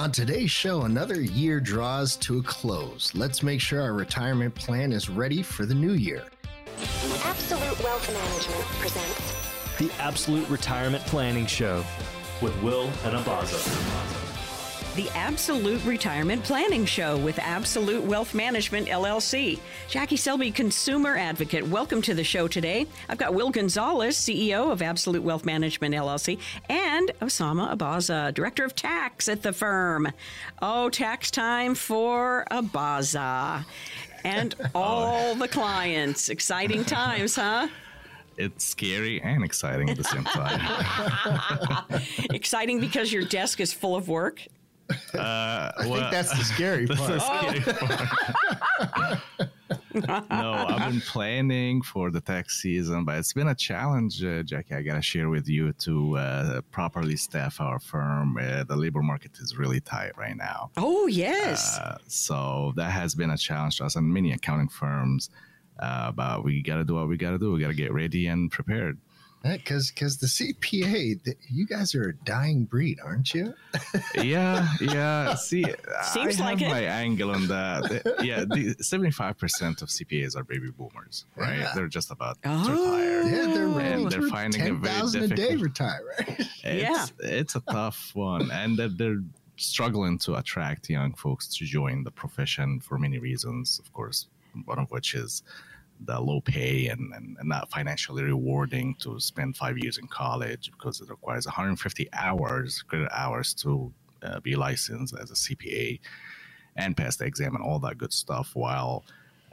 On today's show, another year draws to a close. Let's make sure our retirement plan is ready for the new year. Absolute Wealth Management presents The Absolute Retirement Planning Show with Will and Abaza. The Absolute Retirement Planning Show with Absolute Wealth Management LLC. Jackie Selby, consumer advocate. Welcome to the show today. I've got Will Gonzalez, CEO of Absolute Wealth Management LLC, and Osama Abaza, Director of Tax at the firm. Oh, tax time for Abaza. And oh. all the clients. Exciting times, huh? it's scary and exciting at the same time. exciting because your desk is full of work uh, I well, think that's the scary part. The scary part. no, I've been planning for the tax season, but it's been a challenge, uh, Jackie. I gotta share with you to uh, properly staff our firm. Uh, the labor market is really tight right now. Oh yes. Uh, so that has been a challenge to us and many accounting firms. Uh, but we gotta do what we gotta do. We gotta get ready and prepared. Because because the CPA, the, you guys are a dying breed, aren't you? yeah, yeah. See, Seems I like have it. my angle on that. yeah, seventy five percent of CPAs are baby boomers, right? Yeah. They're just about oh. to retire. Yeah, they're ready. And they're finding 10, it very difficult. a day retire, right? It's, yeah, it's a tough one, and they're, they're struggling to attract young folks to join the profession for many reasons. Of course, one of which is the low pay and, and, and, not financially rewarding to spend five years in college because it requires 150 hours, credit hours to uh, be licensed as a CPA and pass the exam and all that good stuff while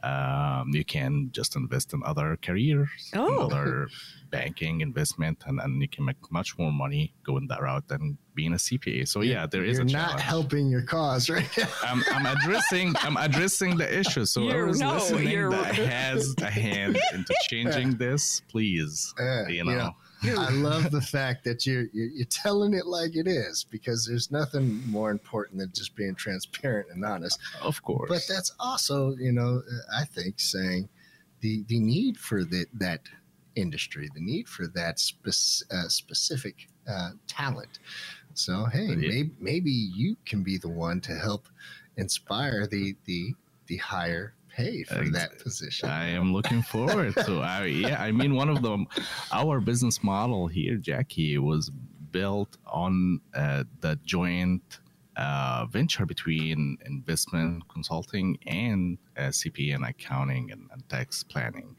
um, you can just invest in other careers, oh. other banking investment, and, and you can make much more money going that route than being a CPA. So yeah, there is You're a not helping your cause, right? I'm, I'm, addressing I'm addressing the issue. So you're, whoever's no, listening you're... that has a hand into changing this, please, uh, you know. Yeah. I love the fact that you're, you're telling it like it is because there's nothing more important than just being transparent and honest. Of course, but that's also you know I think saying the the need for the, that industry, the need for that uh, specific uh, talent. So hey, yeah. maybe maybe you can be the one to help inspire the the the higher pay for that position. I am looking forward to. I, yeah, I mean, one of them, our business model here, Jackie, was built on uh, the joint uh, venture between investment consulting and uh, CPA and accounting and, and tax planning.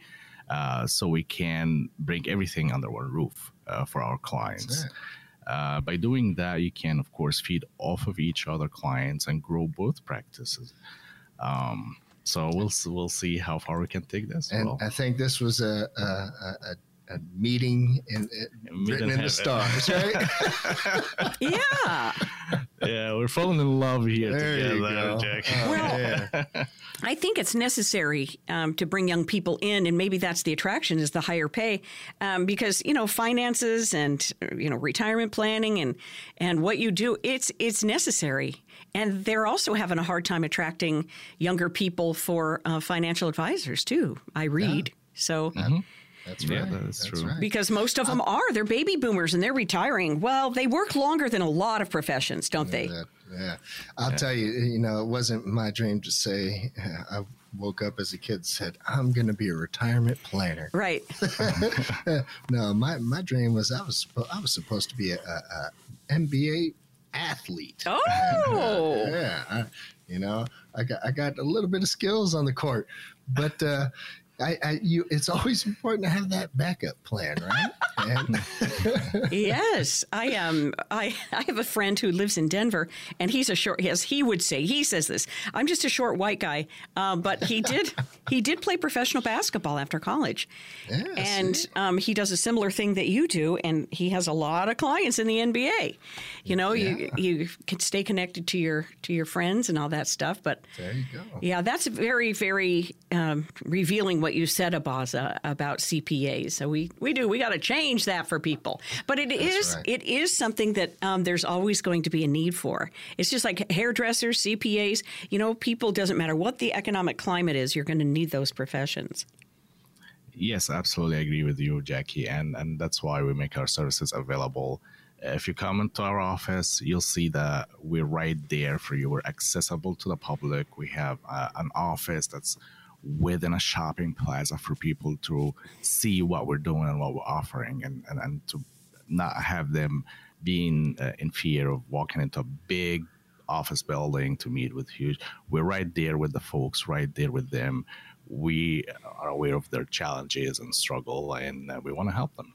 Uh, so we can bring everything under one roof uh, for our clients. Uh, by doing that, you can, of course, feed off of each other clients and grow both practices. Um, so we'll we'll see how far we can take this. And well, I think this was a, a, a, a meeting in, in written in the stars, right? yeah. Yeah, we're falling in love here there together, Jack. Oh, well, I think it's necessary um, to bring young people in, and maybe that's the attraction is the higher pay, um, because you know finances and you know retirement planning and and what you do, it's it's necessary, and they're also having a hard time attracting younger people for uh, financial advisors too. I read yeah. so. Mm-hmm. That's right. Yeah, that's, that's true. Right. Because most of them are. They're baby boomers and they're retiring. Well, they work longer than a lot of professions, don't they? Yeah. yeah. I'll yeah. tell you, you know, it wasn't my dream to say, I woke up as a kid and said, I'm going to be a retirement planner. Right. no, my, my dream was I was, I was supposed to be a, a, a NBA athlete. Oh. And, uh, yeah. I, you know, I got, I got a little bit of skills on the court, but, uh, I, I, you, it's always important to have that backup plan, right? And yes, I um, I, I have a friend who lives in Denver, and he's a short. Yes, he would say he says this. I'm just a short white guy, uh, but he did he did play professional basketball after college, yeah, and um, he does a similar thing that you do, and he has a lot of clients in the NBA. You know, yeah. you you can stay connected to your to your friends and all that stuff. But there you go. Yeah, that's very very um, revealing what you said, Abaza, about CPAs. So we, we do. We got to change that for people. But it That's is right. it is something that um, there's always going to be a need for. It's just like hairdressers, CPAs. You know, people doesn't matter what the economic climate is. You're going to need those professions. Yes, absolutely. I agree with you, Jackie, and and that's why we make our services available If you come into our office, you'll see that we're right there for you. We're accessible to the public. We have uh, an office that's within a shopping plaza for people to see what we're doing and what we're offering and, and, and to not have them being uh, in fear of walking into a big office building to meet with huge we're right there with the folks right there with them. We are aware of their challenges and struggle and uh, we want to help them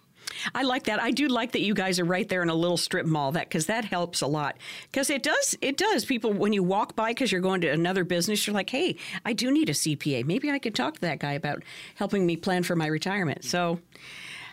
I like that. I do like that you guys are right there in a little strip mall. That because that helps a lot. Because it does, it does. People when you walk by because you're going to another business, you're like, hey, I do need a CPA. Maybe I could talk to that guy about helping me plan for my retirement. So.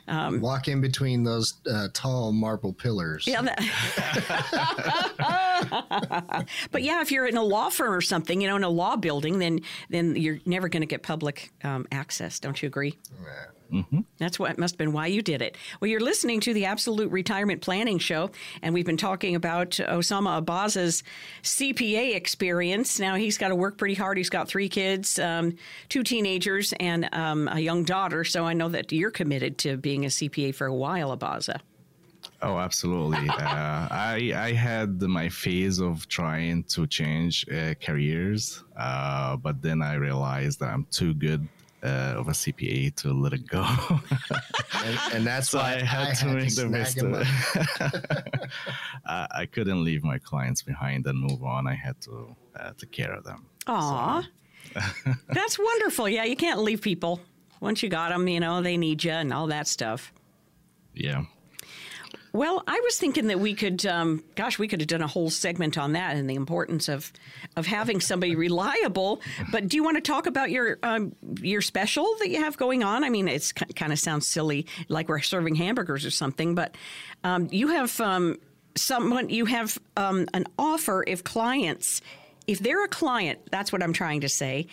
Um, Walk in between those uh, tall marble pillars. Yeah. That, but yeah, if you're in a law firm or something, you know, in a law building, then then you're never going to get public um, access. Don't you agree? Yeah. Mm-hmm. That's what must have been why you did it. Well, you're listening to the Absolute Retirement Planning Show, and we've been talking about Osama Abaza's CPA experience. Now he's got to work pretty hard. He's got three kids, um, two teenagers, and um, a young daughter. So I know that you're committed to being a CPA for a while, Abaza. Oh, absolutely. uh, I I had my phase of trying to change uh, careers, uh, but then I realized that I'm too good uh, of a CPA to let it go. and, and, that's so why I had I to had make to the mistake. I, I couldn't leave my clients behind and move on. I had to uh, take care of them. Aw, so. that's wonderful. Yeah, you can't leave people once you got them. You know they need you and all that stuff. Yeah. Well, I was thinking that we could, um, gosh, we could have done a whole segment on that and the importance of of having somebody reliable. But do you want to talk about your um, your special that you have going on? I mean, it's kind of sounds silly, like we're serving hamburgers or something. But um, you have um, someone, you have um, an offer if clients, if they're a client, that's what I'm trying to say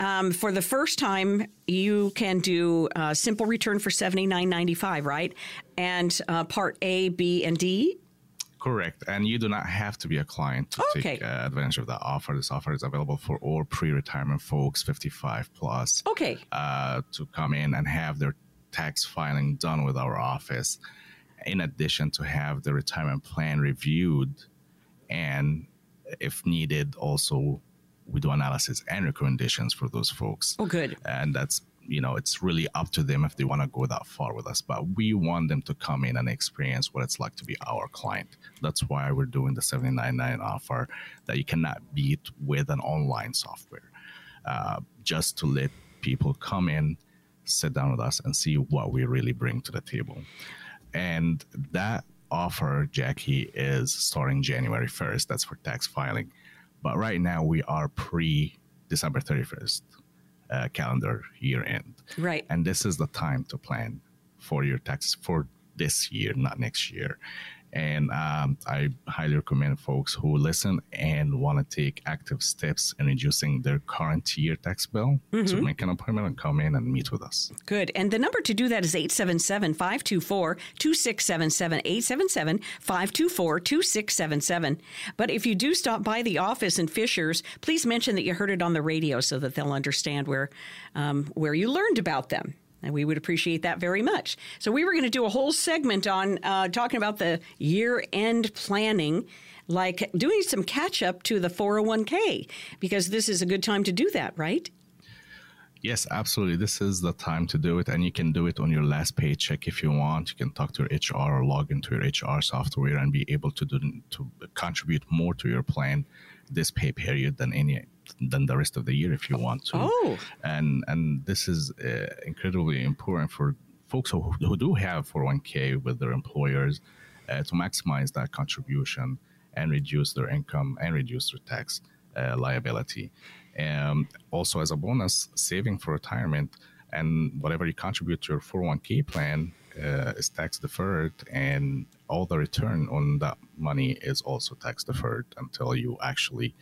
um, for the first time, you can do a simple return for seventy nine ninety five, right? And uh, part A, B, and D. Correct, and you do not have to be a client to okay. take uh, advantage of that offer. This offer is available for all pre-retirement folks, fifty-five plus. Okay. Uh, to come in and have their tax filing done with our office, in addition to have the retirement plan reviewed, and if needed, also we do analysis and recommendations for those folks. Oh, good. And that's you know it's really up to them if they want to go that far with us but we want them to come in and experience what it's like to be our client. That's why we're doing the 799 offer that you cannot beat with an online software. Uh, just to let people come in sit down with us and see what we really bring to the table. And that offer jackie is starting january 1st that's for tax filing but right now we are pre December 31st uh, calendar year end. Right. And this is the time to plan for your taxes for this year, not next year. And um, I highly recommend folks who listen and want to take active steps in reducing their current year tax bill mm-hmm. to make an appointment and come in and meet with us. Good. And the number to do that is 877 524 2677. 877 524 2677. But if you do stop by the office in Fishers, please mention that you heard it on the radio so that they'll understand where, um, where you learned about them. And we would appreciate that very much. So, we were going to do a whole segment on uh, talking about the year end planning, like doing some catch up to the 401k, because this is a good time to do that, right? Yes, absolutely. This is the time to do it, and you can do it on your last paycheck if you want. You can talk to your HR or log into your HR software and be able to do to contribute more to your plan this pay period than any than the rest of the year if you want to. Oh, and and this is uh, incredibly important for folks who, who do have 401k with their employers uh, to maximize that contribution and reduce their income and reduce their tax uh, liability. And also, as a bonus, saving for retirement and whatever you contribute to your 401k plan uh, is tax deferred, and all the return on that money is also tax deferred until you actually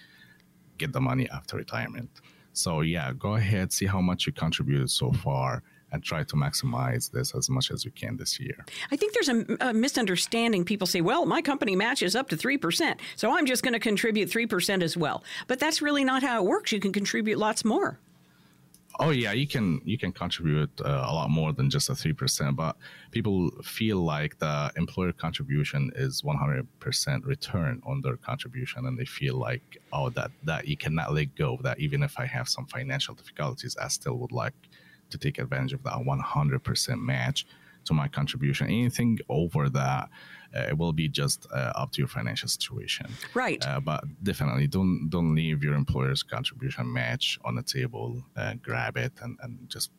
get the money after retirement. So yeah, go ahead, see how much you contributed so far and try to maximize this as much as you can this year. I think there's a, a misunderstanding. People say, well, my company matches up to 3%, so I'm just going to contribute 3% as well. But that's really not how it works. You can contribute lots more. Oh yeah, you can you can contribute uh, a lot more than just a three percent, but people feel like the employer contribution is one hundred percent return on their contribution, and they feel like oh that that you cannot let go of that. Even if I have some financial difficulties, I still would like to take advantage of that one hundred percent match to my contribution. Anything over that uh, it will be just uh, up to your financial situation. Right. Uh, but definitely don't don't leave your employer's contribution match on the table. Uh, grab it and, and just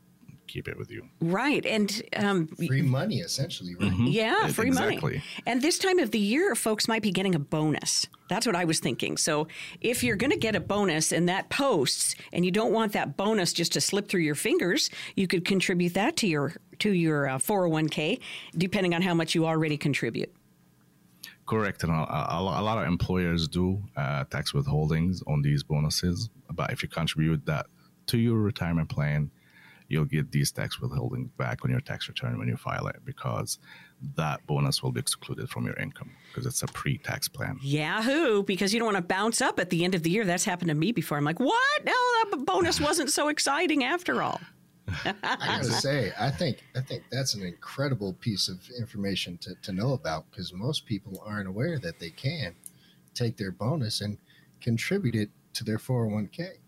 keep it with you. Right. And um, free money, essentially, right? Mm-hmm. yeah, It- free exactly. money. And this time of the year, folks might be getting a bonus. That's what I was thinking. So if you're going to get a bonus and that posts, and you don't want that bonus just to slip through your fingers, you could contribute that to your to your uh, 401k, depending on how much you already contribute. Correct, and a, a, a lot of employers do uh, tax withholdings on these bonuses. But if you contribute that to your retirement plan, you'll get these tax withholding back on your tax return when you file it because that bonus will be excluded from your income because it's a pre-tax plan. Yahoo! Because you don't want to bounce up at the end of the year. That's happened to me before. I'm like, what? No, that bonus wasn't so exciting after all. I gotta say, I think I think that's an incredible piece of information to, to know about because most people aren't aware that they can take their bonus and contribute it to their 401k.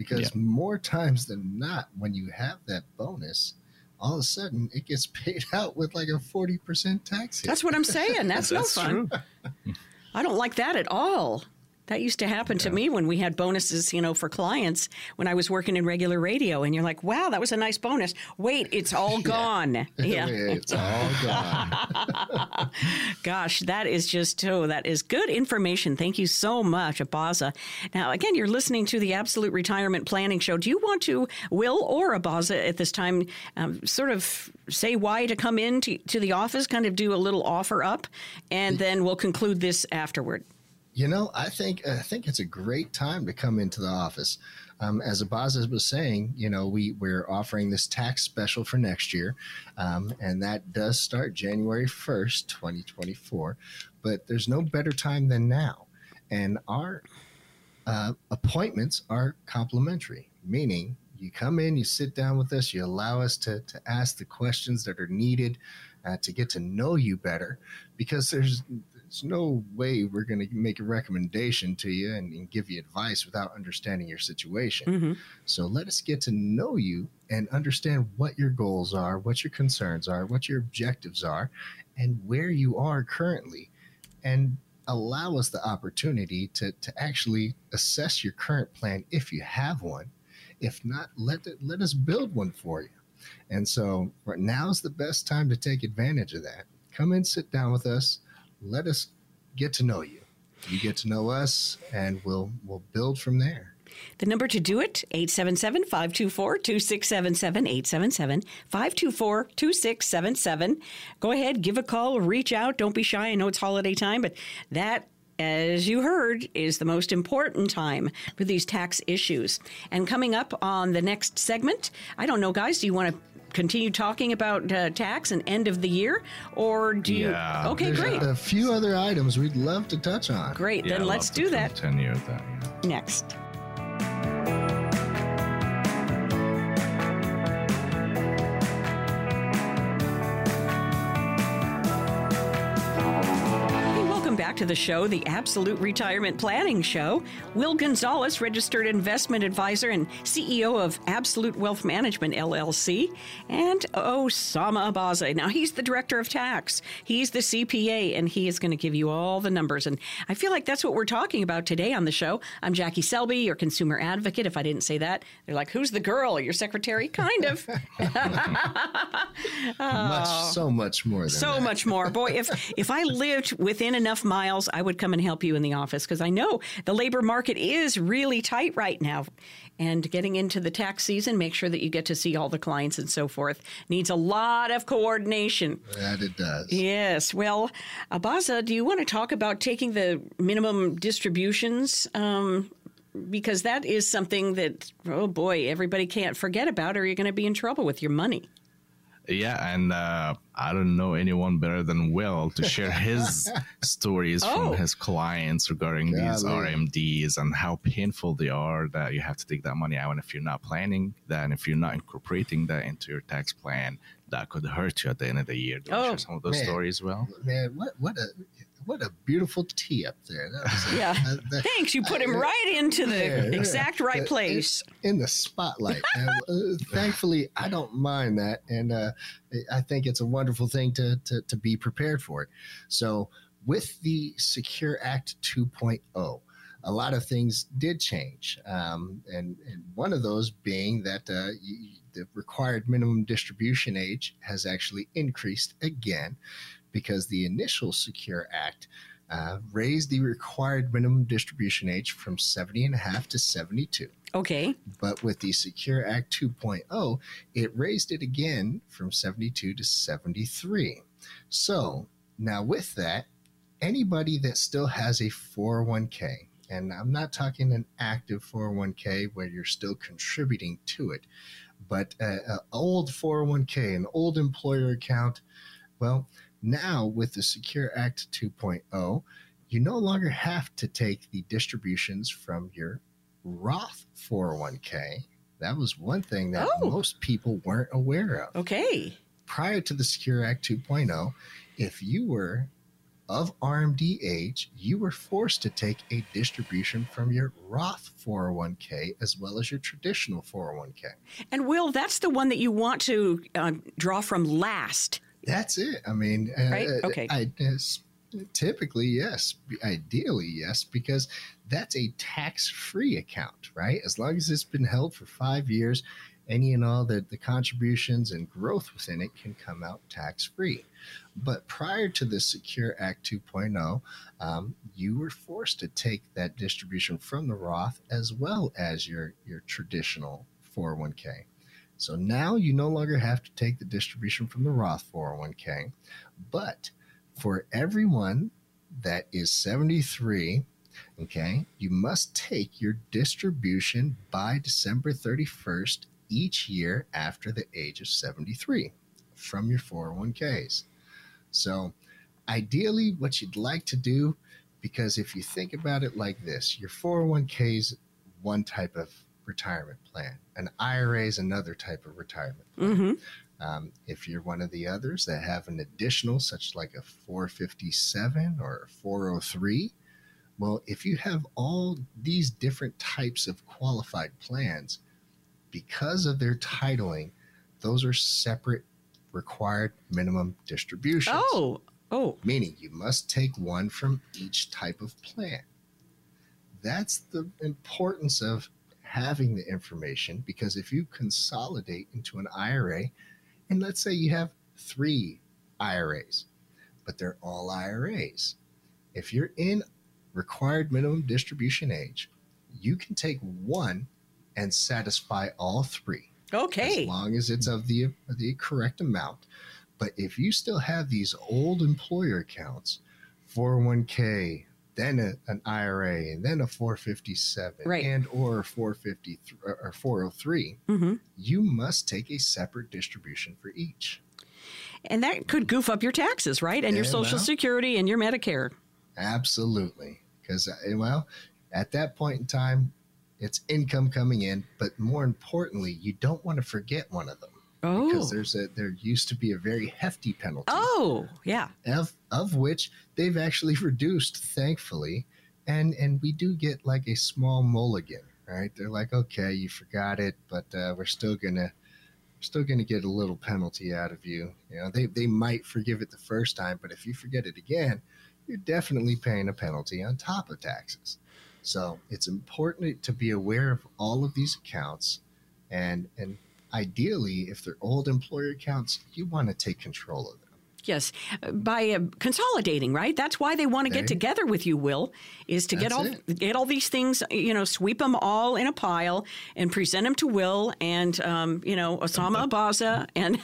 Because Yeah. more times than not, when you have that bonus, all of a sudden it gets paid out with like a 40% tax hit. That's what I'm saying. That's, no fun. true. Hmm. I don't like that at all. That used to happen to me when we had bonuses, you know, for clients when I was working in regular radio. And you're like, wow, that was a nice bonus. Wait, it's all gone. Yeah. it's all gone. Gosh, that is just, oh, that is good information. Thank you so much, Abaza. Now, again, you're listening to the Absolute Retirement Planning Show. Do you want to, Will or Abaza, at this time, um, sort of say why to come in to, to the office, kind of do a little offer up, and then we'll conclude this afterward? You know, I think I think it's a great time to come into the office. Um, as Abaza was saying, you know, we we're offering this tax special for next year, um, and that does start January first, twenty twenty four. But there's no better time than now, and our uh, appointments are complimentary, meaning you come in, you sit down with us, you allow us to to ask the questions that are needed uh, to get to know you better, because there's there's no way we're going to make a recommendation to you and, and give you advice without understanding your situation. Mm-hmm. So let us get to know you and understand what your goals are, what your concerns are, what your objectives are, and where you are currently. And allow us the opportunity to, to actually assess your current plan if you have one. If not, let, it, let us build one for you. And so right now is the best time to take advantage of that. Come and sit down with us. Let us get to know you. You get to know us, and we'll we'll build from there. The number to do it, 877-524-2677, 877-524-2677. Go ahead, give a call, reach out. Don't be shy. I know it's holiday time, but that as you heard, is the most important time for these tax issues. And coming up on the next segment, I don't know, guys, do you want to continue talking about uh, tax and end of the year? Or do you? Yeah. Okay, There's great. A few other items we'd love to touch on. Great. Yeah, then I'd let's love to do that Continue with that. yeah. next. Back to the show, the Absolute Retirement Planning Show. Will Gonzalez, registered investment advisor and CEO of Absolute Wealth Management LLC, and Osama Abaza. Now, he's the director of tax, he's the CPA, and he is going to give you all the numbers. And I feel like that's what we're talking about today on the show. I'm Jackie Selby, your consumer advocate. If I didn't say that, they're like, Who's the girl? Your secretary? Kind of. Much, so much more than Oh. so that. much more boy if if i lived within enough miles i would come and help you in the office because i know the labor market is really tight right now. And getting into the tax season make sure that you get to see all the clients and so forth. Needs a lot of coordination. That it does. yes. Well abaza do you want to talk about taking the minimum distributions? Um, because that is something that oh boy everybody can't forget about or you're going to be in trouble with your money. Yeah, and uh, I don't know anyone better than Will to share his stories Oh. from his clients regarding these RMDs and how painful they are that you have to take that money out. And if you're not planning that, and if you're not incorporating that into your tax plan, that could hurt you at the end of the year. Do you Oh, share some of those man. stories, Will? Man, what what a what a beautiful tee up there. That was a- Yeah. uh, the- Thanks. You put him right into the Yeah, yeah. exact right Uh, place. in the spotlight. And, uh, thankfully, I don't mind that, and uh, I think it's a wonderful thing to, to to be prepared for it. So, with the Secure Act 2.0, a lot of things did change, um, and, and one of those being that uh, y- the required minimum distribution age has actually increased again, because the initial Secure Act. Uh, raised the required minimum distribution age from 70 and a half to 72. Okay. But with the Secure Act 2.0, it raised it again from 72 to 73. So now with that, anybody that still has a 401k, and I'm not talking an active 401k where you're still contributing to it, but an old 401k, an old employer account, well, now with the Secure Act 2.0, you no longer have to take the distributions from your Roth 401k. That was one thing that Oh. most people weren't aware of. Okay. Prior to the Secure Act 2.0, if you were of RMD age, you were forced to take a distribution from your Roth 401k as well as your traditional 401k. And Will, that's the one that you want to uh, draw from last. That's it. I mean, uh, Okay. I, typically, yes. Ideally, yes, because that's a tax-free account, right? As long as it's been held for five years, any and all the, the contributions and growth within it can come out tax-free. But prior to the Secure Act 2.0, um, you were forced to take that distribution from the Roth as well as your your traditional 401k. So now you no longer have to take the distribution from the Roth 401k, but for everyone that is 73, okay, you must take your distribution by December 31st each year after the age of 73 from your 401ks. So, ideally, what you'd like to do, because if you think about it like this, your 401k is one type of retirement plan, an IRA is another type of retirement plan. hmm Um, if you're one of the others that have an additional, such like a 457 or 403, well, if you have all these different types of qualified plans, because of their titling, those are separate required minimum distributions. Oh, oh, Meaning you must take one from each type of plan. That's the importance of having the information because if you consolidate into an IRA, and let's say you have three IRAs, but they're all IRAs. If you're in required minimum distribution age, you can take one and satisfy all three okay. as long as it's of the the correct amount. But if you still have these old employer accounts, 401k, then a, an IRA, and then a 457, Right. and or 450 or 403, hmm you must take a separate distribution for each. And that could goof up your taxes, right? And your Social well. Security and your Medicare. Absolutely, because well, at that point in time, it's income coming in, but more importantly, you don't want to forget one of them Oh. because there's a there used to be a very hefty penalty. Oh, yeah. of, of which they've actually reduced, thankfully. And and we do get like a small mulligan, right? They're like, okay, you forgot it, but uh, we're still gonna we're still gonna get a little penalty out of you. You know, they they might forgive it the first time, but if you forget it again, you're definitely paying a penalty on top of taxes. So it's important to be aware of all of these accounts, and and ideally, if they're old employer accounts, you want to take control of them Yes, uh, by uh, consolidating, right? That's why they want to get together with you, Will, is to get That's all it. get all these things, you know, sweep them all in a pile and present them to Will and um, you know Osama Abaza, and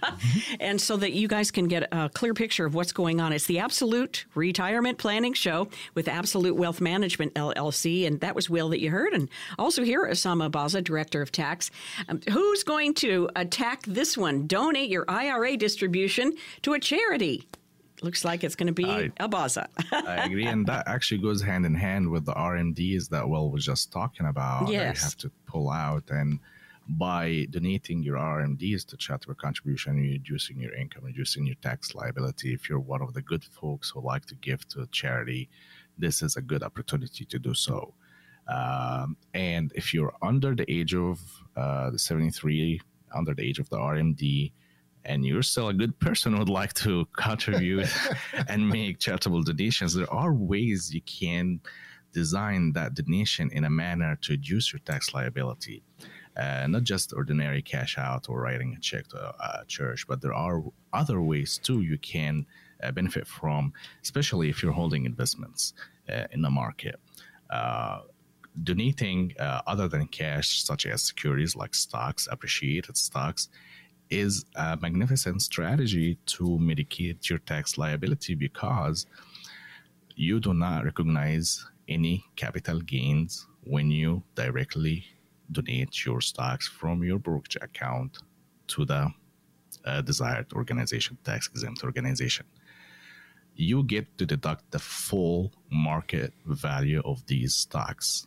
and so that you guys can get a clear picture of what's going on. It's the Absolute Retirement Planning Show with Absolute Wealth Management LLC, and that was Will that you heard, and also here Osama Abaza, Director of Tax. Um, who's going to attack this one? Donate your IRA distribution to a charity. Looks like it's going to be I- Abaza. I agree, and that actually goes hand in hand with the RMDs that Will was just talking about. Yes. you have to pull out, and by donating your RMDs to charitable contribution, you're reducing your income, reducing your tax liability. If you're one of the good folks who like to give to a charity, this is a good opportunity to do so. Um, and if you're under the age of uh, the 73, under the age of the RMD, and you're still a good person who would like to contribute and make charitable donations, there are ways you can design that donation in a manner to reduce your tax liability. Uh, not just ordinary cash out or writing a check to a, church, but there are other ways too you can uh, benefit from, especially if you're holding investments uh, in the market. Uh, donating uh, other than cash, such as securities like stocks, appreciated stocks, is a magnificent strategy to mitigate your tax liability because you do not recognize any capital gains when you directly donate your stocks from your brokerage account to the uh, desired organization, tax exempt organization. You get to deduct the full market value of these stocks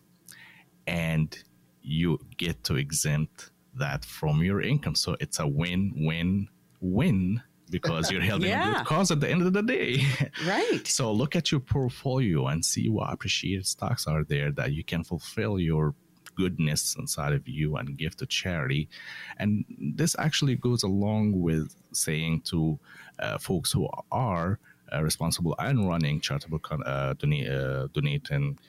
and you get to exempt that from your income. So it's a win win win because you're helping a good cause at the end of the day. right. So look at your portfolio and see what appreciated stocks are there that you can fulfill your goodness inside of you and give to charity. And this actually goes along with saying to uh, folks who are uh, responsible and running charitable con- uh, dona- uh, donating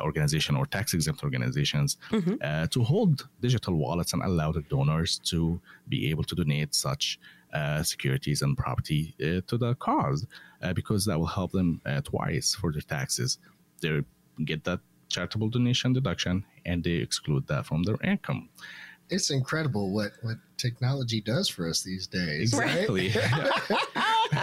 organization or tax exempt organizations uh, to hold digital wallets and allow the donors to be able to donate such uh, securities and property uh, to the cause uh, because that will help them uh, twice for their taxes. They get that charitable donation deduction and they exclude that from their income. It's incredible what what technology does for us these days. right?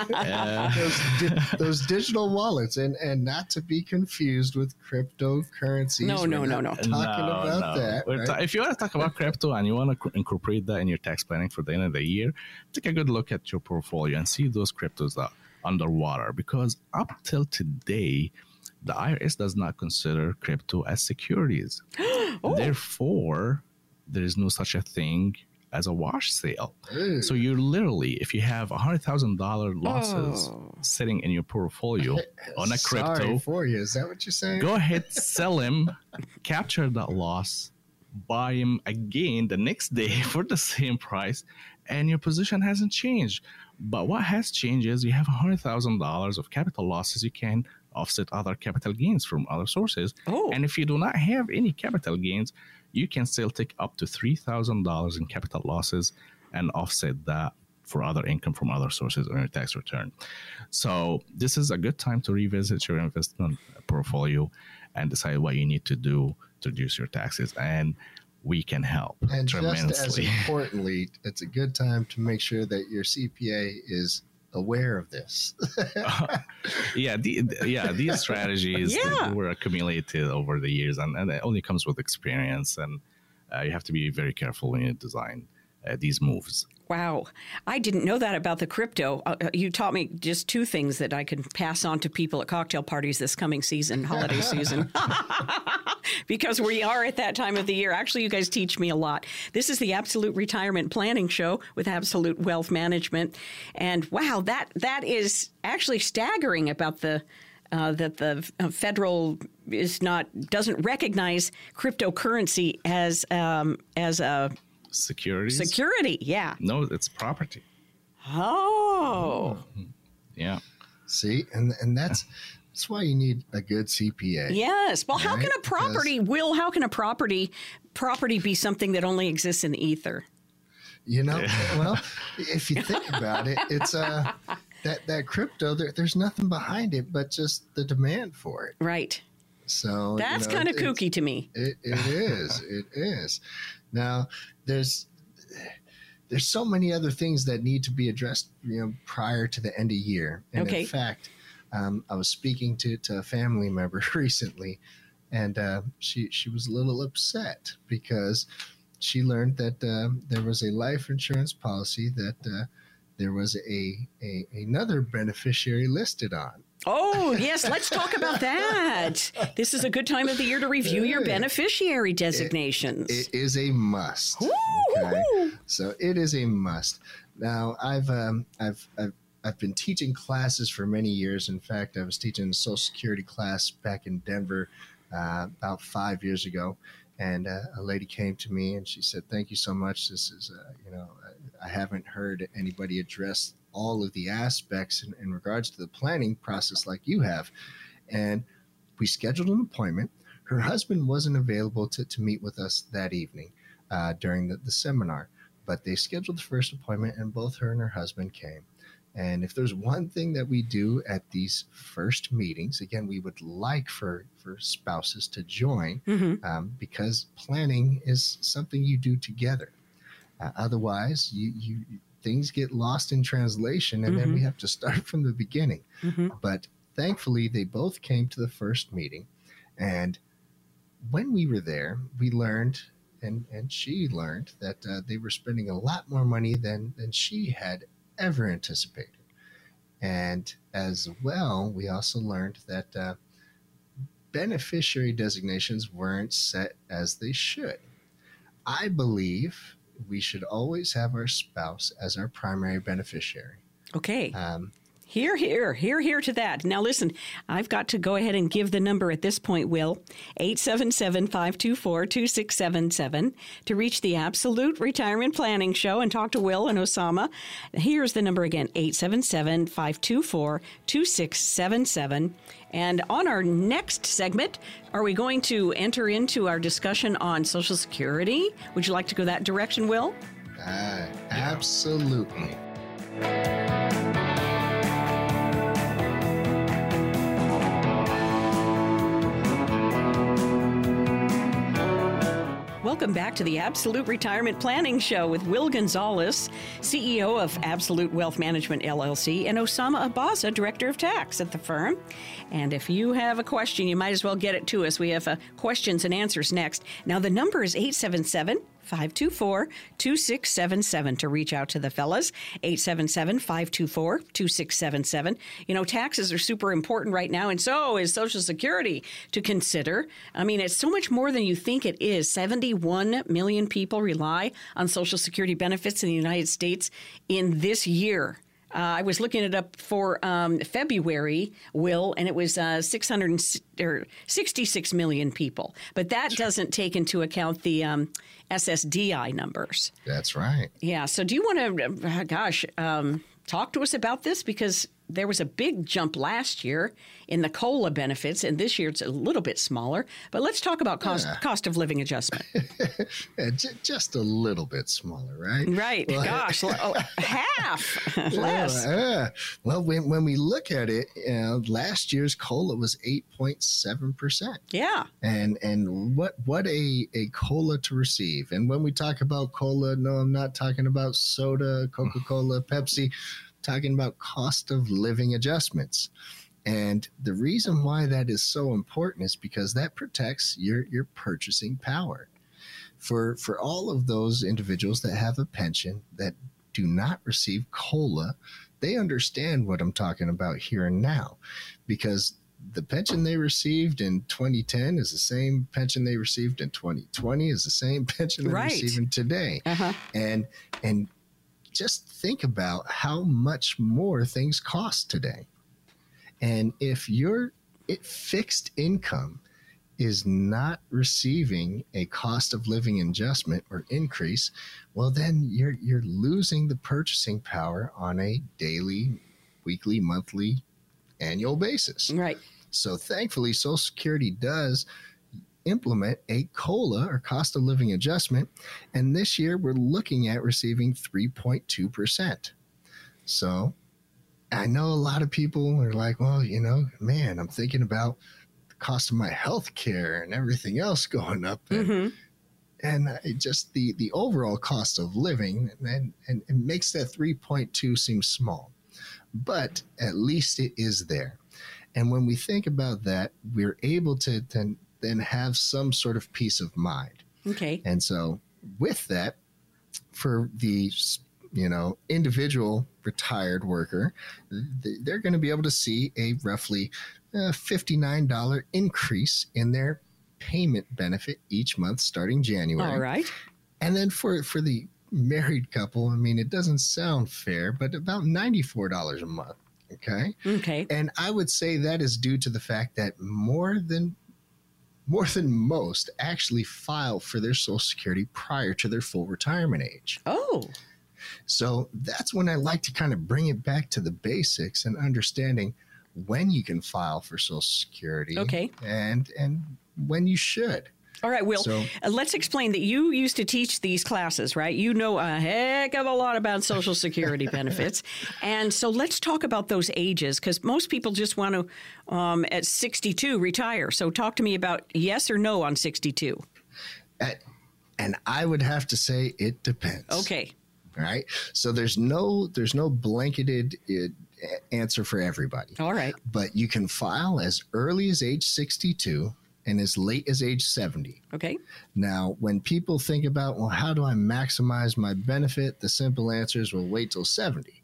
Exactly. Those, di- those digital wallets, and and not to be confused with cryptocurrencies. No, no, no, no. Talking No, about no. that. Right? ta- if you want to talk about crypto and you want to incorporate that in your tax planning for the end of the year, take a good look at your portfolio and see those cryptos that are underwater. Because up till today, the IRS does not consider crypto as securities. Oh. Therefore, there is no such a thing as a wash sale. Ooh. So mm. you're literally, if you have hundred thousand dollar losses Oh. sitting in your portfolio on a crypto, Sorry for you. Is that what you're saying? go ahead, sell him, capture that loss, buy him again the next day for the same price, and your position hasn't changed. But what has changed is you have $100,000 of capital losses. You can offset other capital gains from other sources. Oh. And if you do not have any capital gains, you can still take up to $3,000 in capital losses and offset that for other income from other sources on your tax return. So this is a good time to revisit your investment portfolio and decide what you need to do to reduce your taxes. And we can help And just as importantly, it's a good time to make sure that your CPA is aware of this. yeah, the, the- yeah, these strategies Yeah. were accumulated over the years, and, and it only comes with experience. And uh, you have to be very careful when you design uh, these moves. Wow. I didn't know that about the crypto. Uh, you taught me just two things that I can pass on to people at cocktail parties this coming season, holiday season. because we are at that time of the year. Actually, you guys teach me a lot. This is the Absolute Retirement Planning Show with Absolute Wealth Management. And wow, that that is actually staggering about the uh, that the uh, federal is not doesn't recognize cryptocurrency as um, as a Securities? security. Yeah. no, it's property. Oh. Yeah. See, and and that's that's why you need a good CPA. Yes. Well, how can a property, Will, how can a property property be something that only exists in the ether? You know, well, if you think about it, it's uh that that crypto there, there's nothing behind it but just the demand for it. Right. So you That's know, kind of kooky to me. It, it is. It is. Now there's there's so many other things that need to be addressed, you know, prior to the end of year. And Okay. in fact, um, I was speaking to, to a family member recently, and uh, she she was a little upset because she learned that uh, there was a life insurance policy that uh, there was a, a another beneficiary listed on. Oh, yes, let's talk about that. This is a good time of the year to review your beneficiary designations. It is a must. Okay? So it is a must. Now I've um, I've I've I've been teaching classes for many years. In fact, I was teaching a Social Security class back in Denver uh, about five years ago, and uh, a lady came to me and she said, "Thank you so much. This is uh, you know I haven't heard anybody address all of the aspects in, in regards to the planning process like you have," and we scheduled an appointment. Her husband wasn't available to, to meet with us that evening uh, during the, the seminar, but they scheduled the first appointment and both her and her husband came. And if there's one thing that we do at these first meetings, again, we would like for, for spouses to join Mhm. um, because planning is something you do together. Uh, otherwise, you, you things get lost in translation, and then we have to start from the beginning. Mhm. But thankfully, they both came to the first meeting, and when we were there, we learned, and and she learned that uh, they were spending a lot more money than than she had ever anticipated. And as well, we also learned that uh, beneficiary designations weren't set as they should. I believe we should always have our spouse as our primary beneficiary. Okay. Um, Here, here, here, here to that. Now, listen, I've got to go ahead and give the number at this point, Will 877 524 2677 to reach the Absolute Retirement Planning Show and talk to Will and Osama. Here's the number again 877 524 2677. And on our next segment, are we going to enter into our discussion on Social Security? Would you like to go that direction, Will? uh, absolutely. Welcome back to the Absolute Retirement Planning Show with Will Gonzalez, CEO of Absolute Wealth Management LLC, and Osama Abaza, Director of Tax at the firm. And if you have a question, you might as well get it to us. We have uh, questions and answers next. Now, the number is 877 524 2677 to reach out to the fellas. 877 524 2677. You know, taxes are super important right now, and so is Social Security to consider. I mean, it's so much more than you think it is. 71 million people rely on Social Security benefits in the United States in this year. Uh, I was looking it up for um, February, Will, and it was uh, 600 or 66 million people. But that doesn't take into account the um, SSDI numbers. That's right. Yeah. So, do you want to, uh, gosh, um, talk to us about this? Because there was a big jump last year in the COLA benefits, and this year it's a little bit smaller. But let's talk about cost, Yeah. cost of living adjustment. Yeah, j- just a little bit smaller, right? right. Well, Gosh, oh, half less. Yeah. Well, when, when we look at it, you know, last year's cola was eight point seven percent, Yeah. and and what what a a cola to receive. And when we talk about cola, no, I'm not talking about soda, Coca Cola, Pepsi. Talking about cost of living adjustments. And the reason why that is so important is because that protects your your purchasing power. For for all of those individuals that have a pension that do not receive COLA, they understand what I'm talking about here and now because the pension they received in 2010 is the same pension they received in 2020 is the same pension they're Right. receiving today Uh huh. and and just think about how much more things cost today and if your it, fixed income is not receiving a cost of living adjustment or increase well then you're you're losing the purchasing power on a daily weekly monthly annual basis Right. so thankfully, Social Security does implement a COLA or cost of living adjustment. And this year we're looking at receiving 3.2%. So I know a lot of people are like, well, you know, man, I'm thinking about the cost of my health care and everything else going up. And, hmm and just the, the overall cost of living and, and it makes that 3.2 seem small. But at least it is there. And when we think about that, we're able to then, then have some sort of peace of mind. Okay. And so, with that, for the you know individual retired worker, they're going to be able to see a roughly uh, fifty-nine dollar increase in their payment benefit each month starting January. All right. And then for for the married couple, I mean, it doesn't sound fair, but about ninety-four dollars a month. Okay. Okay. And I would say that is due to the fact that more than more than most actually file for their social security prior to their full retirement age. Oh. So that's when I like to kind of bring it back to the basics and understanding when you can file for social security Okay. and and when you should. All right, Will. So- uh, let's explain that you used to teach these classes, right? You know a heck of a lot about Social Security benefits, and so let's talk about those ages because most people just want to, um, at 62, retire. So talk to me about yes or no on 62. At, and I would have to say it depends. Okay. All right. So there's no there's no blanketed uh, answer for everybody. All right. but you can file as early as age 62 and as late as age 70. Okay. Now, when people think about, well, how do I maximize my benefit? The simple answer is, well, wait till 70.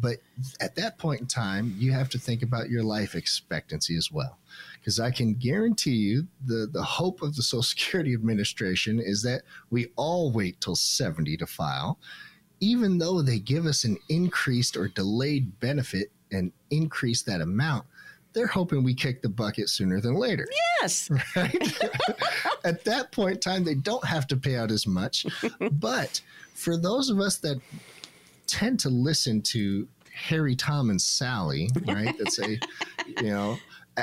But at that point in time, you have to think about your life expectancy as well. Because I can guarantee you the, the hope of the Social Security Administration is that we all wait till 70 to file, even though they give us an increased or delayed benefit and increase that amount. They're hoping we kick the bucket sooner than later Yes. right? At that point in time, they don't have to pay out as much. but for those of us that tend to listen to Harry, Tom, and Sally, right, that say, you know,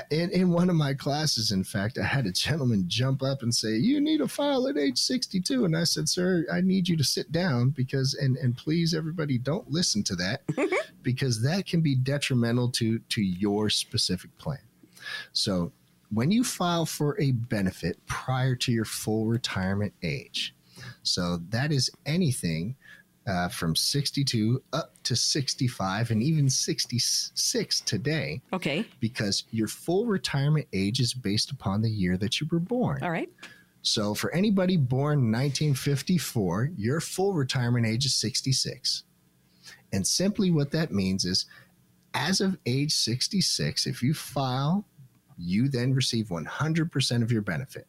in, in one of my classes, in fact, I had a gentleman jump up and say, You need a file at age 62. And I said, Sir, I need you to sit down because, and, and please, everybody, don't listen to that because that can be detrimental to, to your specific plan. So, when you file for a benefit prior to your full retirement age, so that is anything uh, from 62 up to 65 and even 66 today, Okay. because your full retirement age is based upon the year that you were born. All right. So for anybody born 1954, your full retirement age is 66. And simply what that means is as of age 66, if you file, you then receive 100% of your benefit.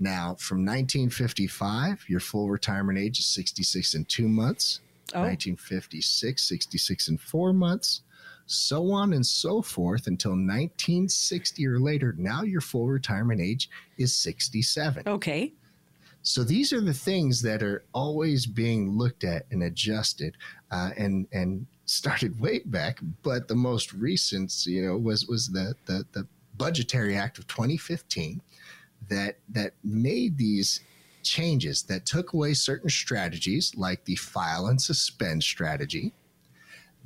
Now, from 1955, your full retirement age is 66 and two months. Oh. 1956, 66 and four months, so on and so forth until 1960 or later. Now your full retirement age is 67. Okay. So these are the things that are always being looked at and adjusted, uh, and and started way back. But the most recent, you know, was was the the, the Budgetary Act of 2015 that that made these changes that took away certain strategies like the file and suspend strategy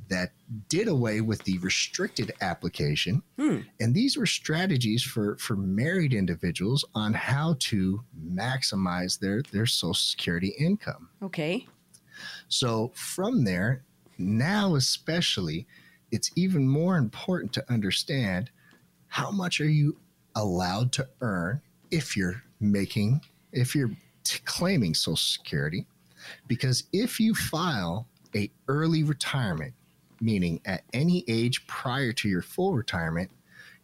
that did away with the restricted application. Hmm. And these were strategies for for married individuals on how to maximize their their social security income. Okay. so from there now especially it's even more important to understand how much are you allowed to earn if you're making if you're t- claiming social security because if you file a early retirement meaning at any age prior to your full retirement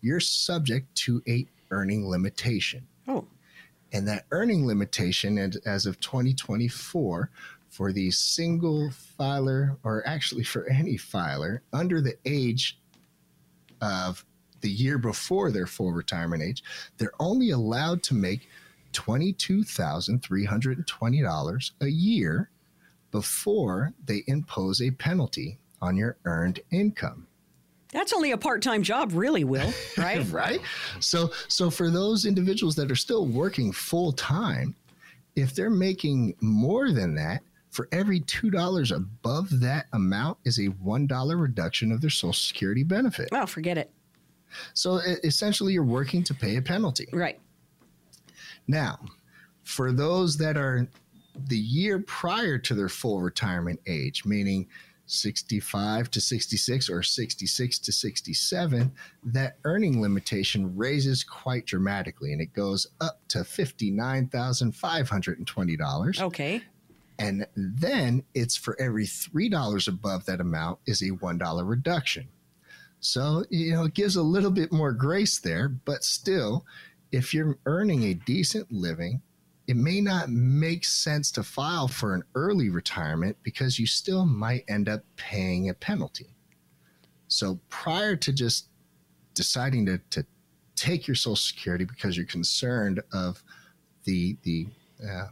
you're subject to a earning limitation Oh. and that earning limitation and as of 2024 for the single filer or actually for any filer under the age of the year before their full retirement age they're only allowed to make $22,320 a year before they impose a penalty on your earned income That's only a part time job, really, Will, right? right so so for those individuals that are still working full time if they're making more than that for every $2 above that amount is a $1 reduction of their Social Security benefit. Well, forget it. So essentially, you're working to pay a penalty. Right. Now, for those that are the year prior to their full retirement age, meaning 65 to 66 or 66 to 67, that earning limitation raises quite dramatically and it goes up to $59,520. Okay. And then it's for every $3 above that amount is a $1 reduction. So, you know, it gives a little bit more grace there, but still, if you're earning a decent living, it may not make sense to file for an early retirement because you still might end up paying a penalty. So, prior to just deciding to, to take your Social Security because you're concerned of the, the, uh,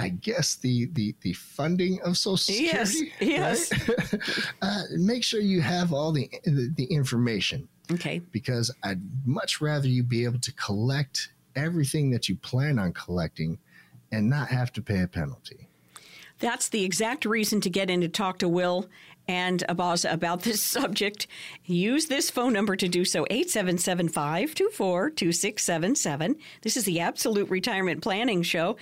I guess the the the funding of Social Yes, Security. yes. right? uh, make sure you have all the, the the information Okay. because I'd much rather you be able to collect everything that you plan on collecting and not have to pay a penalty. That's the exact reason to get in to talk to Will and Abaza about this subject. Use this phone number to do so 877 524 2677. This is the Absolute Retirement Planning Show.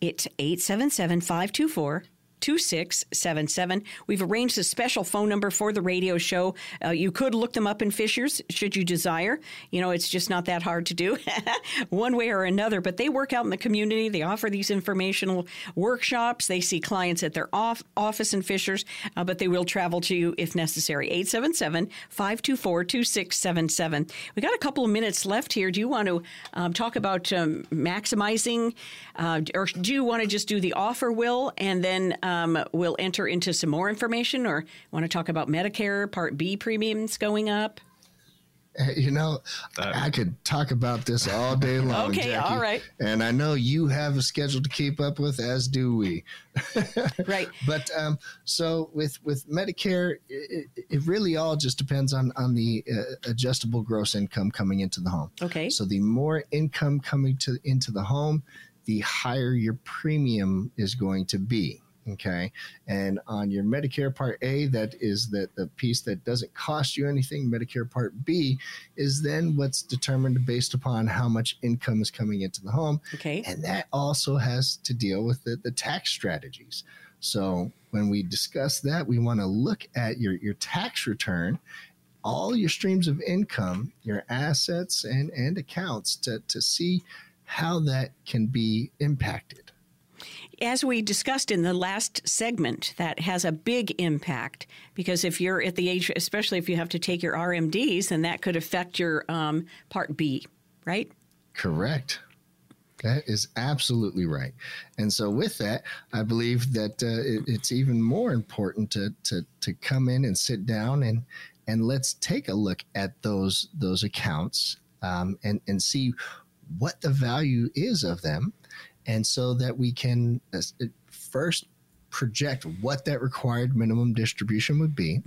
It's 877 524 2677. We've arranged a special phone number for the radio show. Uh, you could look them up in Fishers should you desire. You know, it's just not that hard to do one way or another, but they work out in the community. They offer these informational workshops. They see clients at their off- office in Fishers, uh, but they will travel to you if necessary. 877 524 2677. We got a couple of minutes left here. Do you want to um, talk about um, maximizing, uh, or do you want to just do the offer, Will, and then um, we'll enter into some more information, or want to talk about Medicare Part B premiums going up? Uh, You know, I could talk about this all day long. Okay, Jackie, all right. And I know you have a schedule to keep up with, as do we. Right. But um, so with with Medicare, it, it- it really all just depends on on the uh, adjustable gross income coming into the home. Okay. So the more income coming to into the home, the higher your premium is going to be. Okay. And on your Medicare Part A, that is the, the piece that doesn't cost you anything. Medicare Part B is then what's determined based upon how much income is coming into the home. Okay. And that also has to deal with the, the tax strategies. So when we discuss that, we want to look at your, your tax return, all your streams of income, your assets and, and accounts to, to see how that can be impacted. As we discussed in the last segment, that has a big impact because if you're at the age, especially if you have to take your RMDs, then that could affect your um, Part B, right? Correct. That is absolutely right. And so, with that, I believe that uh, it, it's even more important to, to to come in and sit down and and let's take a look at those those accounts um, and and see what the value is of them, and so that we can uh, first project what that required minimum distribution would be,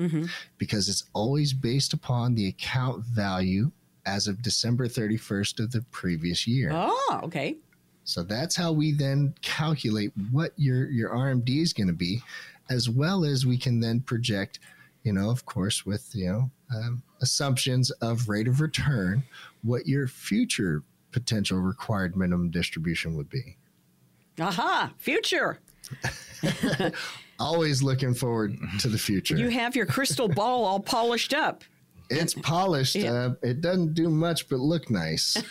because it's always based upon the account value as of December 31st of the previous year. Oh, okay. So that's how we then calculate what your your RMD is going to be, as well as we can then project, you know, of course, with you know um, assumptions of rate of return, what your future potential required minimum distribution would be. Aha, future. Always looking forward to the future. You have your crystal ball all polished up. it's polished. Yeah. Uh, it doesn't do much but look nice.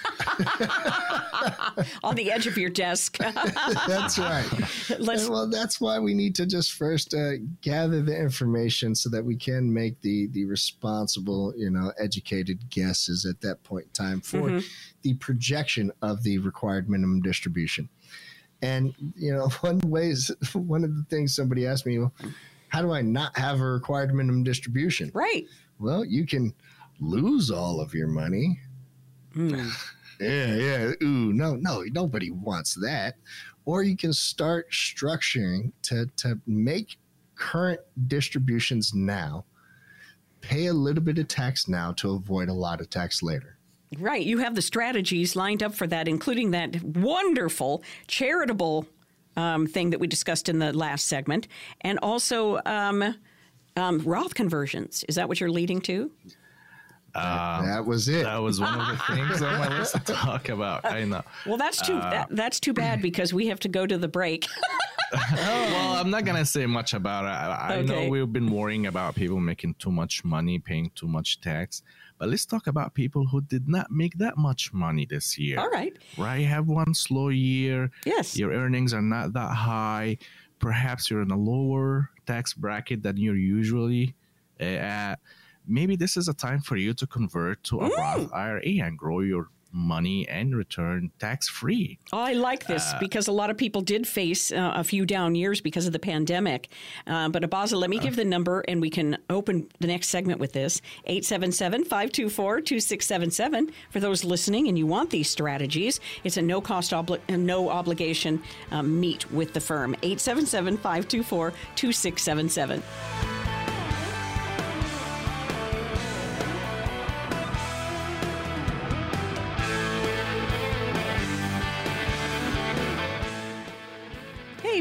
on the edge of your desk. that's right. Let's well, that's why we need to just first uh, gather the information so that we can make the the responsible, you know, educated guesses at that point in time for the projection of the required minimum distribution. And you know, one ways one of the things somebody asked me, well, how do I not have a required minimum distribution? right. Well, you can lose all of your money. Hmm. Yeah, yeah. Ooh, no, no, nobody wants that. Or you can start structuring to to make current distributions now, pay a little bit of tax now to avoid a lot of tax later. Right. You have the strategies lined up for that, including that wonderful charitable um, thing that we discussed in the last segment, and also um, um, Roth conversions. Is that what you're leading to? that was it. That was one of the things on my list to talk about. I know. Well, that's too Uh, that, that's too bad because we have to go to the break. well, I'm not gonna say much about it. I, I know we've been worrying about people making too much money, paying too much tax, but let's talk about people who did not make that much money this year. All right. Right? You have one slow year. Yes. Your earnings are not that high. Perhaps you're in a lower tax bracket than you're usually uh, at. Maybe this is a time for you to convert to a Roth IRA and grow your money and return tax free. Oh, I like this because a lot of people did face uh, a few down years because of the pandemic. Uh, but Abaza, let me give the number and we can open the next segment with this 877 524 2677. For those listening and you want these strategies, it's a no cost, obli- uh, no obligation um, meet with the firm. 877 524 2677.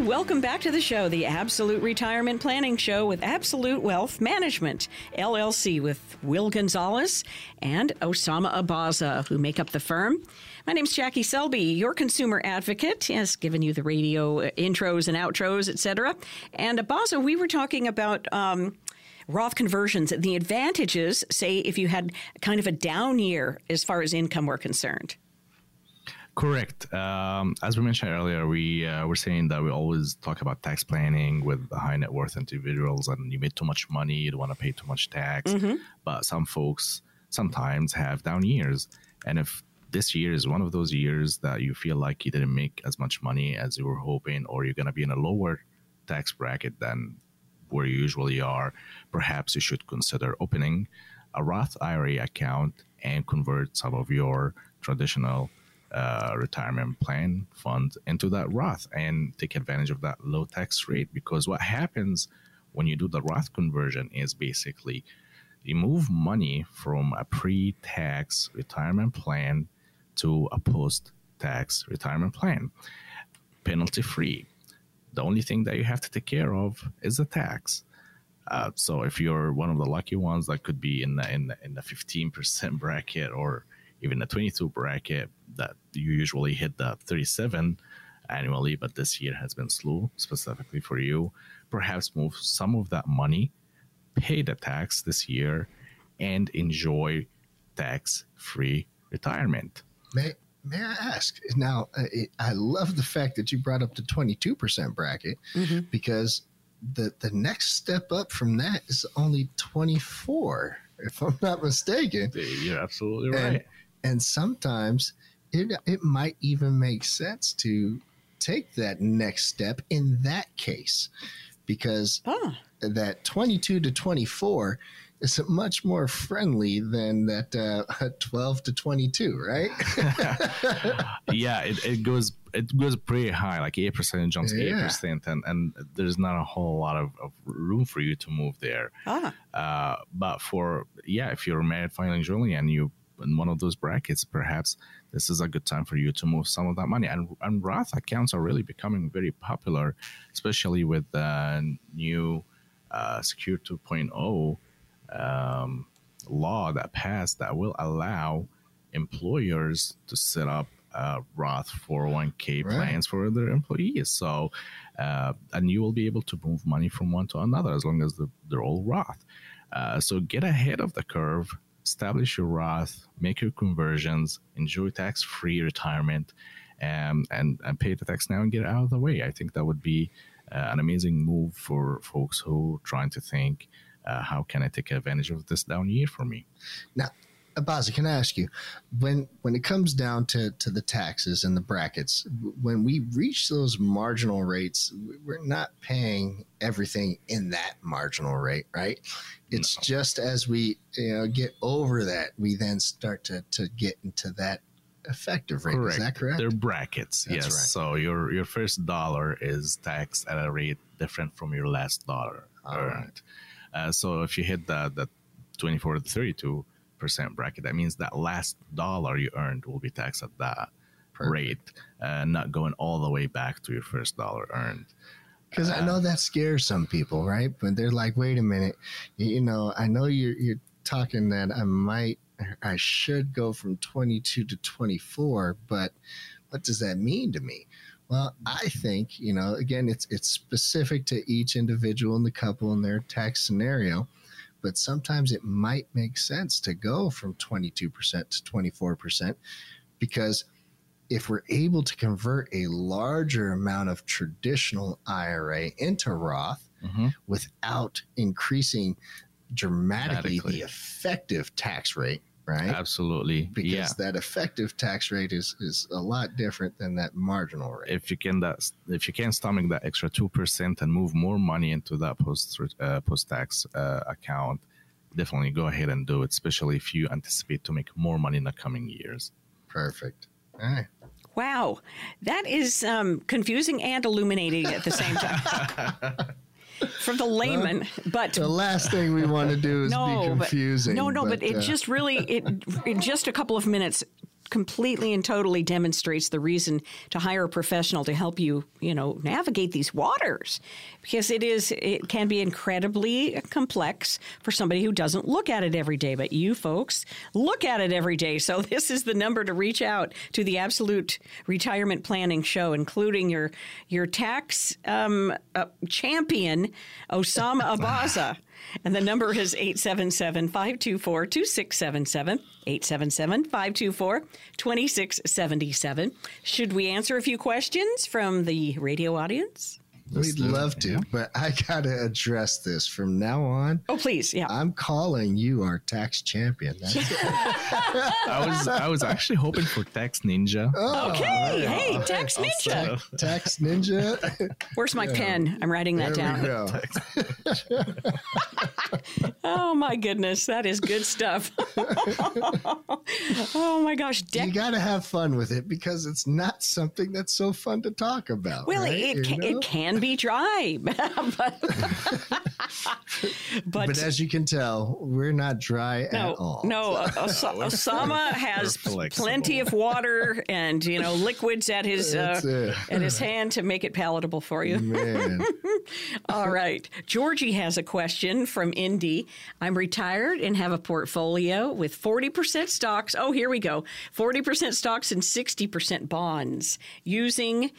Welcome back to the show, the Absolute Retirement Planning Show with Absolute Wealth Management, LLC, with Will Gonzalez and Osama Abaza, who make up the firm. My name's Jackie Selby, your consumer advocate, has given you the radio uh, intros and outros, etc. And Abaza, we were talking about. Um, Roth conversions, the advantages, say, if you had kind of a down year as far as income were concerned. Correct. Um, as we mentioned earlier, we uh, were saying that we always talk about tax planning with high net worth individuals, and you made too much money, you don't want to pay too much tax. But some folks sometimes have down years, and if this year is one of those years that you feel like you didn't make as much money as you were hoping, or you're going to be in a lower tax bracket than where you usually are, perhaps you should consider opening a Roth IRA account and convert some of your traditional uh, retirement plan fund into that Roth and take advantage of that low tax rate. Because what happens when you do the Roth conversion is basically you move money from a pre tax retirement plan to a post tax retirement plan, penalty free. The only thing that you have to take care of is the tax. Uh, so if you're one of the lucky ones that could be in the in the, in the 15% bracket or even the 22 bracket that you usually hit the 37 annually, but this year has been slow specifically for you. Perhaps move some of that money, pay the tax this year, and enjoy tax-free retirement. May May I ask now? Uh, it, I love the fact that you brought up the twenty two percent bracket because the the next step up from that is only twenty four, if I'm not mistaken. You're absolutely right. and sometimes it it might even make sense to take that next step in that case because Ah, that 22 to 24 is much more friendly than that uh, 12 to 22 right? Yeah, it, it goes it goes pretty high, like eight percent jumps 8% and and there's not a whole lot of, of room for you to move there. ah, Uh, but for yeah, if you're married filing jointly and you in one of those brackets, perhaps this is a good time for you to move some of that money. And and Roth accounts are really becoming very popular, especially with the new uh, Secure 2.0 um, law that passed that will allow employers to set up uh, Roth 401k Right. plans for their employees. So, uh, and you will be able to move money from one to another as long as the, they're all Roth. Uh, so get ahead of the curve, establish your Roth, make your conversions, enjoy tax-free retirement, um, and and pay the tax now and get out of the way. I think that would be uh, an amazing move for folks who are trying to think, uh, how can I take advantage of this down year for me? now Abaza, can I ask you when when it comes down to to the taxes and the brackets when we reach those marginal rates we're not paying everything in that marginal rate right it's just as we you know get over that we then start to to get into that effective rate Correct. is that correct They're brackets. That's yes. right. So your your first dollar is taxed at a rate different from your last dollar All earned. Uh, so if you hit that the twenty four to thirty two percent bracket, that means that last dollar you earned will be taxed at that Perfect. rate, uh, not going all the way back to your first dollar earned. Because I know that scares some people, right? But they're like, wait a minute, you, you know, I know you're you're talking that I might, I should go from 22 to 24, but what does that mean to me? Well, I think you know, again, it's it's specific to each individual and the couple and their tax scenario, but sometimes it might make sense to go from 22% to 24% because if we're able to convert a larger amount of traditional IRA into Roth Mhm. without increasing dramatically, Dramatically. the effective tax rate, right? Absolutely, Because yeah. that effective tax rate is is a lot different than that marginal rate. if you can that if you can stomach that extra two percent and move more money into that post uh, post tax uh, account, definitely go ahead and do it. Especially if you anticipate to make more money in the coming years. Perfect. All right. Wow, that is um, confusing and illuminating at the same time. For the layman, but The last thing we want to do is no, be but- confusing. no, no, but, it uh, just really, it in just a couple of minutes, completely and totally demonstrates the reason to hire a professional to help you, you know, navigate these waters, because it is, it can be incredibly complex for somebody who doesn't look at it every day. But you folks look at it every day, so this is the number to reach out to the Absolute Retirement Planning Show, including your your tax um, uh, champion, Osama Abaza. And the number is 877 524 2677. 877 524 2677. Should we answer a few questions from the radio audience? We'd do it, love to, yeah. but I got to address this from now on. Oh, please. Yeah. I'm calling you our tax champion. That's. I was I was actually hoping for Tax Ninja. Oh, okay. Hey, Tax Ninja. tax ninja. Where's my pen? I'm writing that there we down. go. Oh, my goodness. That is good stuff. oh, my gosh. You got to have fun with it because it's not something that's so fun to talk about. well, right? it, You can, know? it can be dry. but, but, But as you can tell, we're not dry No, at all. no. Os- Osama has plenty of water and you know liquids at his uh, at his hand to make it palatable for you. Man, All right, Georgie has a question from Indy. I'm retired and have a portfolio with 40% stocks. Oh, here we go. 40% stocks and 60% bonds using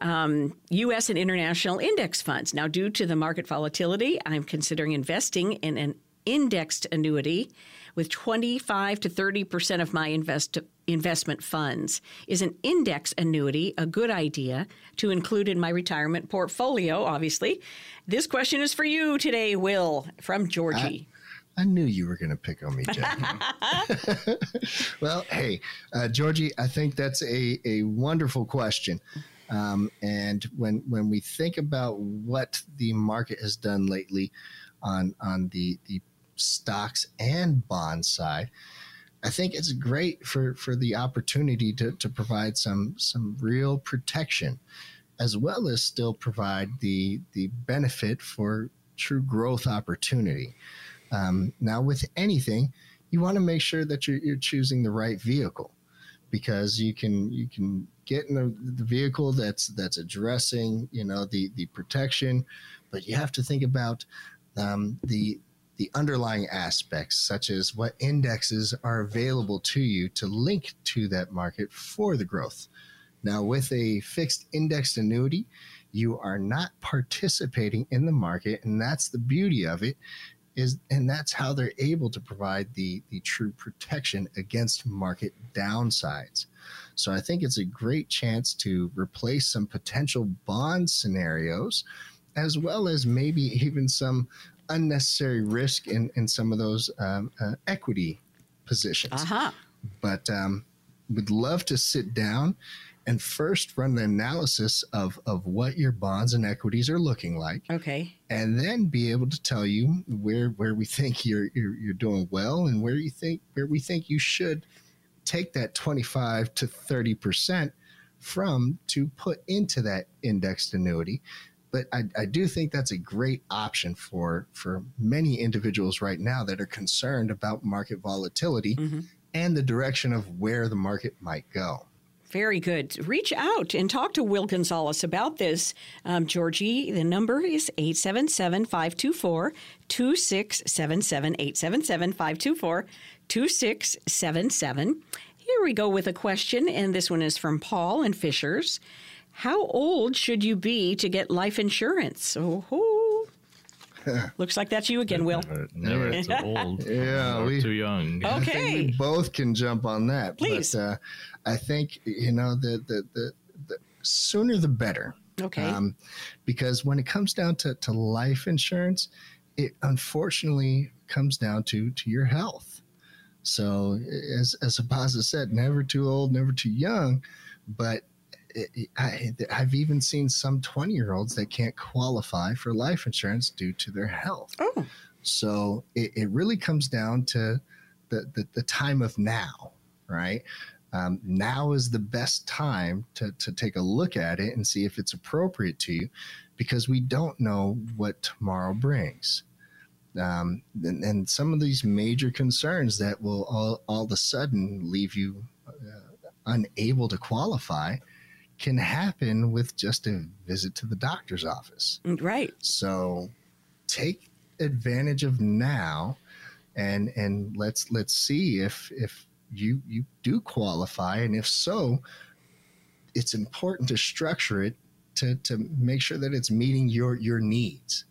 um, U.S. and international index funds. Now, due to the market volatility, I'm considering investing in an indexed annuity with 25 to 30 percent of my invest- investment funds. Is an index annuity a good idea to include in my retirement portfolio? Obviously, this question is for you today, Will from Georgie. I knew you were going to pick on me, Jackie. well, hey, uh, Georgie, I think that's a, a wonderful question. Um, and when when we think about what the market has done lately on on the the stocks and bond side, I think it's great for for the opportunity to to provide some some real protection, as well as still provide the the benefit for true growth opportunity. Um, now, with anything, you want to make sure that you're, you're choosing the right vehicle because you can you can get in the, the vehicle that's that's addressing you know the the protection, but you have to think about um, the the underlying aspects such as what indexes are available to you to link to that market for the growth. Now, with a fixed indexed annuity, you are not participating in the market, and that's the beauty of it is and that's how they're able to provide the the true protection against market downsides so i think it's a great chance to replace some potential bond scenarios as well as maybe even some unnecessary risk in in some of those um, uh, equity positions Uh huh. but um, would love to sit down and first run an analysis of of what your bonds and equities are looking like Okay. and then be able to tell you where where we think you're you're, you're doing well and where you think where we think you should take that 25 to 30 percent from to put into that indexed annuity but I, I do think that's a great option for for many individuals right now that are concerned about market volatility Mhm. and the direction of where the market might go Very good. Reach out and talk to Will Gonzalez about this. Um, Georgie, the number is 877 524 2677. 877 524 2677. Here we go with a question, and this one is from Paul and Fishers. How old should you be to get life insurance? Oh, looks like that's you again, Will. Never, never too old. Yeah, we- too young. I think Okay. we both can jump on that. Please. But uh, I think you know the the, the the sooner the better. Okay. Um, because when it comes down to, to life insurance, it unfortunately comes down to to your health. So as as Abaza said, never too old, never too young. But it, I, I've even seen some twenty year olds that can't qualify for life insurance due to their health. oh, So it, it really comes down to the, the, the time of now, right? Um, now is the best time to, to take a look at it and see if it's appropriate to you because we don't know what tomorrow brings. Um, and, and some of these major concerns that will all, all of a sudden leave you uh, unable to qualify can happen with just a visit to the doctor's office. Mm, right. So take advantage of now and and let's let's see if if you you do qualify and if so it's important to structure it to to make sure that it's meeting your your needs.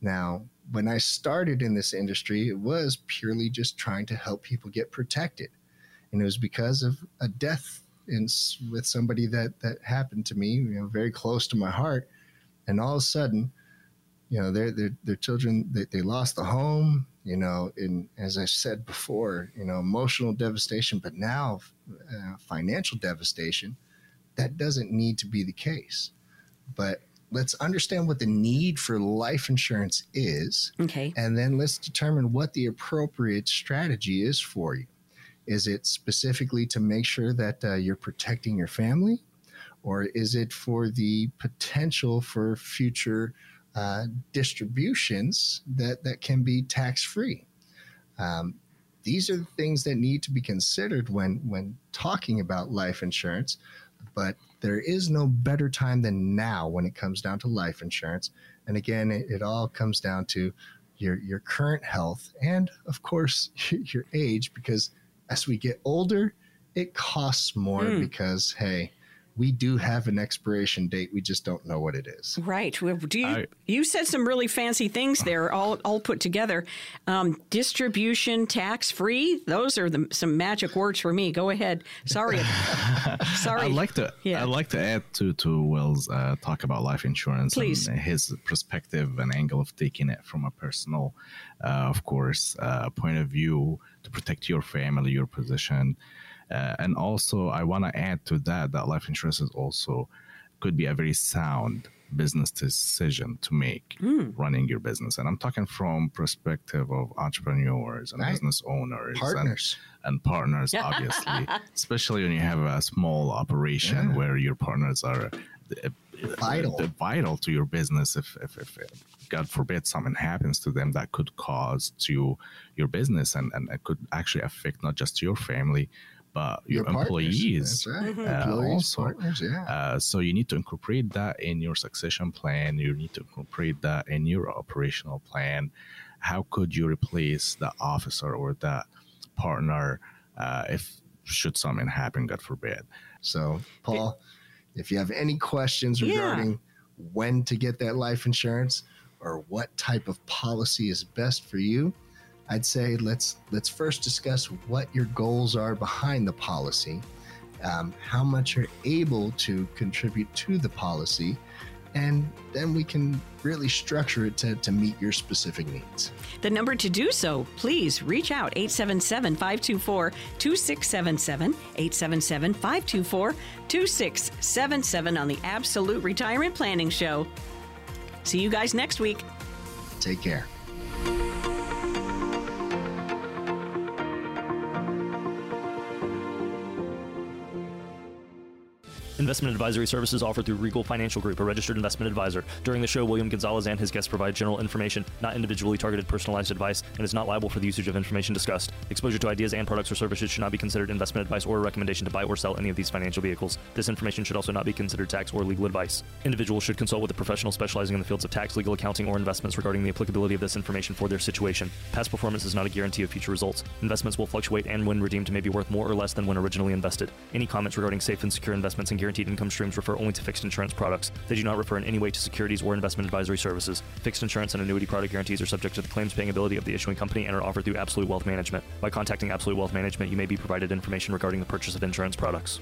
Now, when I started in this industry, it was purely just trying to help people get protected. And it was because of a death in, with somebody that that happened to me, you know, very close to my heart. And all of a sudden, you know, their their their children they, they lost the home, you know, and as I said before, you know, emotional devastation, but now uh, financial devastation. That doesn't need to be the case. But let's understand what the need for life insurance is Okay. and then let's determine what the appropriate strategy is for you. Is it specifically to make sure that uh, you're protecting your family, or is it for the potential for future uh, distributions that, that can be tax free? Um, these are the things that need to be considered when, when talking about life insurance, but there is no better time than now when it comes down to life insurance. And again, it, it all comes down to your your current health and of course your age because as we get older it costs more Mm. because hey we do have an expiration date we just don't know what it is Right. Well, do you, I- you said some really fancy things there, all all put together. Um, distribution tax free. Those are the, some magic words for me. Go ahead. Sorry. Sorry. I'd like to. Yeah. I'd like to add to to Will's uh, talk about life insurance Please. and his perspective and angle of taking it from a personal, uh, of course, uh, point of view to protect your family, your position, uh, and also I want to add to that that life insurance is also could be a very sound business decision to make Hmm. running your business and i'm talking from perspective of entrepreneurs and Right. business owners and- partners and partners, obviously, especially when you have a small operation Yeah. where your partners are uh, Vital. uh, vital to your business. If, if, if, God forbid something happens to them that could cause to your business and, and it could actually affect not just your family, but your, partners. employees. that's right Uh, employees also, partners yeah uh, so you need to incorporate that in your succession plan. You need to incorporate that in your operational plan. How could you replace the officer or the partner uh, if should something happen, God forbid? So, Paul, if you have any questions Yeah. regarding when to get that life insurance or what type of policy is best for you, I'd say let's let's first discuss what your goals are behind the policy, um, how much you're able to contribute to the policy, and then we can really structure it to, to meet your specific needs. The number to do so, please reach out 877 524 2677. 877 524 2677 on the Absolute Retirement Planning Show. See you guys next week. Take care. Investment advisory services offered through Regal Financial Group, a registered investment advisor. During the show, William Gonzalez and his guests provide general information, not individually targeted personalized advice, and is not liable for the usage of information discussed. Exposure to ideas and products or services should not be considered investment advice or a recommendation to buy or sell any of these financial vehicles. This information should also not be considered tax or legal advice. Individuals should consult with a professional specializing in the fields of tax, legal, accounting, or investments regarding the applicability of this information for their situation. Past performance is not a guarantee of future results. Investments will fluctuate and when redeemed may be worth more or less than when originally invested. Any comments regarding safe and secure investments and guaranteed income streams refer only to fixed insurance products. They do not refer in any way to securities or investment advisory services. Fixed insurance and annuity product guarantees are subject to the claims paying ability of the issuing company and are offered through Absolute Wealth Management. By contacting Absolute Wealth Management, you may be provided information regarding the purchase of insurance products.